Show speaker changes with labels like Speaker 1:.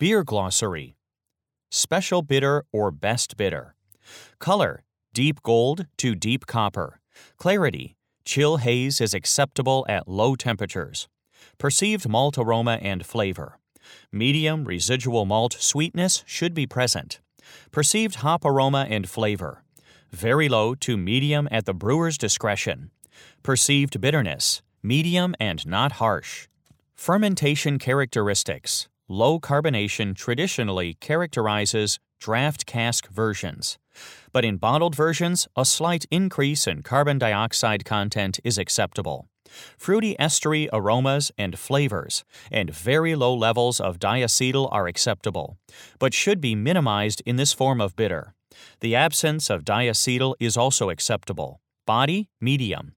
Speaker 1: Beer Glossary Special bitter or best bitter. Color Deep gold to deep copper. Clarity Chill haze is acceptable at low temperatures. Perceived malt aroma and flavor. Medium residual malt sweetness should be present. Perceived hop aroma and flavor. Very low to medium at the brewer's discretion. Perceived bitterness. Medium and not harsh. Fermentation characteristics. Low carbonation traditionally characterizes draft cask versions, but in bottled versions, a slight increase in carbon dioxide content is acceptable. Fruity estery aromas and flavors and very low levels of diacetyl are acceptable, but should be minimized in this form of bitter. The absence of diacetyl is also acceptable. Body, medium.